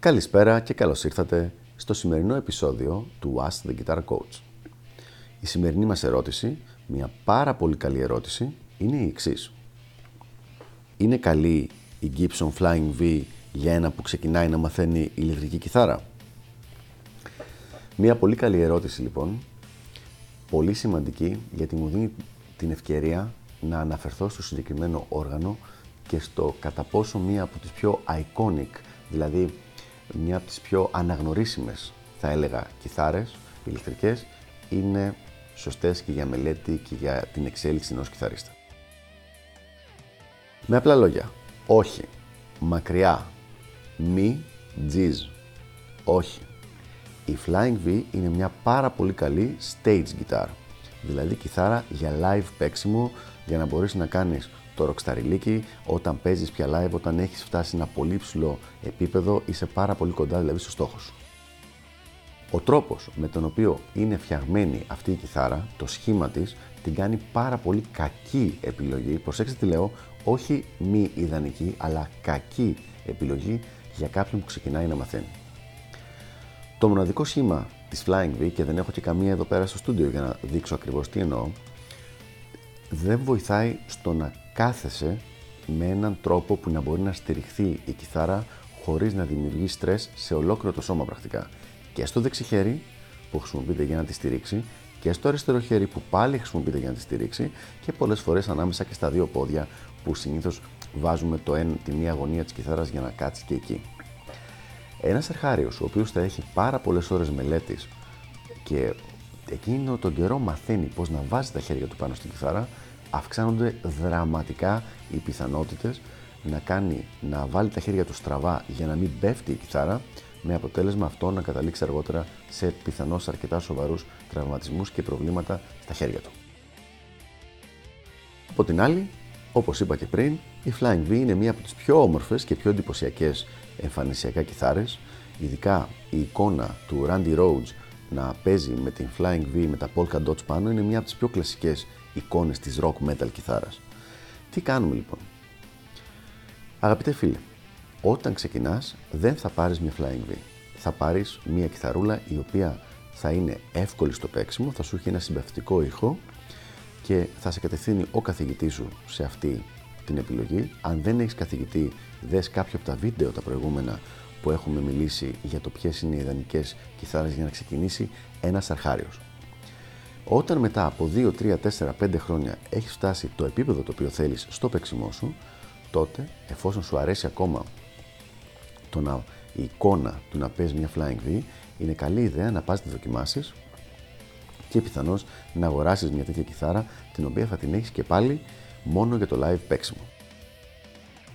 Καλησπέρα και καλώς ήρθατε στο σημερινό επεισόδιο του Ask the Guitar Coach. Η σημερινή μας ερώτηση, μια πάρα πολύ καλή ερώτηση, είναι η εξής. Είναι καλή η Gibson Flying V για ένα που ξεκινάει να μαθαίνει ηλεκτρική κιθάρα; Μια πολύ καλή ερώτηση λοιπόν, πολύ σημαντική γιατί μου δίνει την ευκαιρία να αναφερθώ στο συγκεκριμένο όργανο και στο κατά πόσο μία από τις πιο iconic, δηλαδή μία από τις πιο αναγνωρίσιμες, θα έλεγα, κιθάρες ηλεκτρικές, είναι σωστές και για μελέτη και για την εξέλιξη ενός κιθαρίστα. Με απλά λόγια, όχι, μακριά, μη, τζιζ, όχι. Η Flying V είναι μια πάρα πολύ καλή stage guitar, δηλαδή κιθάρα για live παίξιμο, για να μπορείς να κάνεις το ροξταριλίκι όταν παίζεις πια live, όταν έχεις φτάσει σε ένα πολύ ψηλό επίπεδο, είσαι πάρα πολύ κοντά δηλαδή στο στόχο σου. Ο τρόπος με τον οποίο είναι φτιαγμένη αυτή η κιθάρα, το σχήμα της, την κάνει πάρα πολύ κακή επιλογή. Προσέξτε τι λέω, όχι μη ιδανική, αλλά κακή επιλογή για κάποιον που ξεκινάει να μαθαίνει. Το μοναδικό σχήμα της Flying V και δεν έχω και καμία εδώ πέρα στο στούντιο για να δείξω ακριβώς τι εννοώ, δεν βοηθάει στο να κάθεσαι με έναν τρόπο που να μπορεί να στηριχθεί η κιθάρα χωρίς να δημιουργεί στρες σε ολόκληρο το σώμα πρακτικά. Και στο δεξί χέρι που χρησιμοποιείται για να τη στηρίξει και στο αριστερό χέρι που πάλι χρησιμοποιείται για να τη στηρίξει και πολλές φορές ανάμεσα και στα δύο πόδια που συνήθως βάζουμε το ένα, τη μία γωνία της κιθάρας για να κάτσει και εκεί. Ένας αρχάριος ο οποίος θα έχει πάρα πολλές ώρες μελέτης και εκείνο τον καιρό μαθαίνει πώς να βάζει τα χέρια του πάνω στην κιθάρα, αυξάνονται δραματικά οι πιθανότητες να κάνει να βάλει τα χέρια του στραβά για να μην πέφτει η κιθάρα με αποτέλεσμα αυτό να καταλήξει αργότερα σε πιθανώς αρκετά σοβαρούς τραυματισμούς και προβλήματα στα χέρια του. Από την άλλη, όπως είπα και πριν, η Flying V είναι μία από τις πιο όμορφες και πιο εντυπωσιακές εμφανισιακά κιθάρες, ειδικά η εικόνα του Randy Rhodes να παίζει με την Flying V με τα Polka Dots πάνω είναι μία από τις πιο κλασικές εικόνες της rock metal κιθάρας. Τι κάνουμε λοιπόν; Αγαπητέ φίλε, όταν ξεκινάς δεν θα πάρεις μια Flying V. Θα πάρεις μια κιθαρούλα η οποία θα είναι εύκολη στο παίξιμο, θα σου έχει ένα συμπαυτικό ήχο και θα σε κατευθύνει ο καθηγητής σου σε αυτή την επιλογή. Αν δεν έχεις καθηγητή, δες κάποιο από τα βίντεο τα προηγούμενα που έχουμε μιλήσει για το ποιες είναι οι ιδανικές κιθάρες για να ξεκινήσει ένας αρχάριος. Όταν μετά από 2, 3, 4, 5 χρόνια έχει φτάσει το επίπεδο το οποίο θέλεις στο παίξιμό σου, τότε εφόσον σου αρέσει ακόμα το να, η εικόνα του να παίζει μια Flying V, είναι καλή ιδέα να πας τη δοκιμάσεις και πιθανώς να αγοράσεις μια τέτοια κιθάρα την οποία θα την έχεις και πάλι μόνο για το live παίξιμο.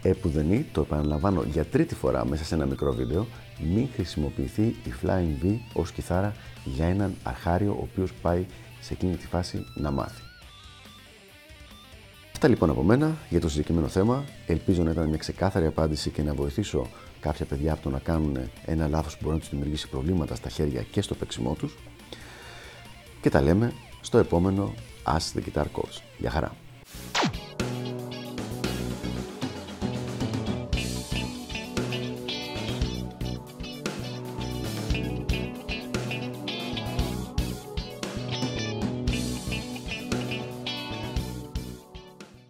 Επουδενή, το επαναλαμβάνω για τρίτη φορά μέσα σε ένα μικρό βίντεο, μην χρησιμοποιηθεί η Flying V ως κιθάρα για έναν αρχάριο ο οποίος πάει σε εκείνη τη φάση να μάθει. Αυτά λοιπόν από μένα για το συγκεκριμένο θέμα. Ελπίζω να ήταν μια ξεκάθαρη απάντηση και να βοηθήσω κάποια παιδιά από το να κάνουν ένα λάθος που μπορεί να τους δημιουργήσει προβλήματα στα χέρια και στο παίξιμό τους. Και τα λέμε στο επόμενο Ask the Guitar Coach. Γεια χαρά!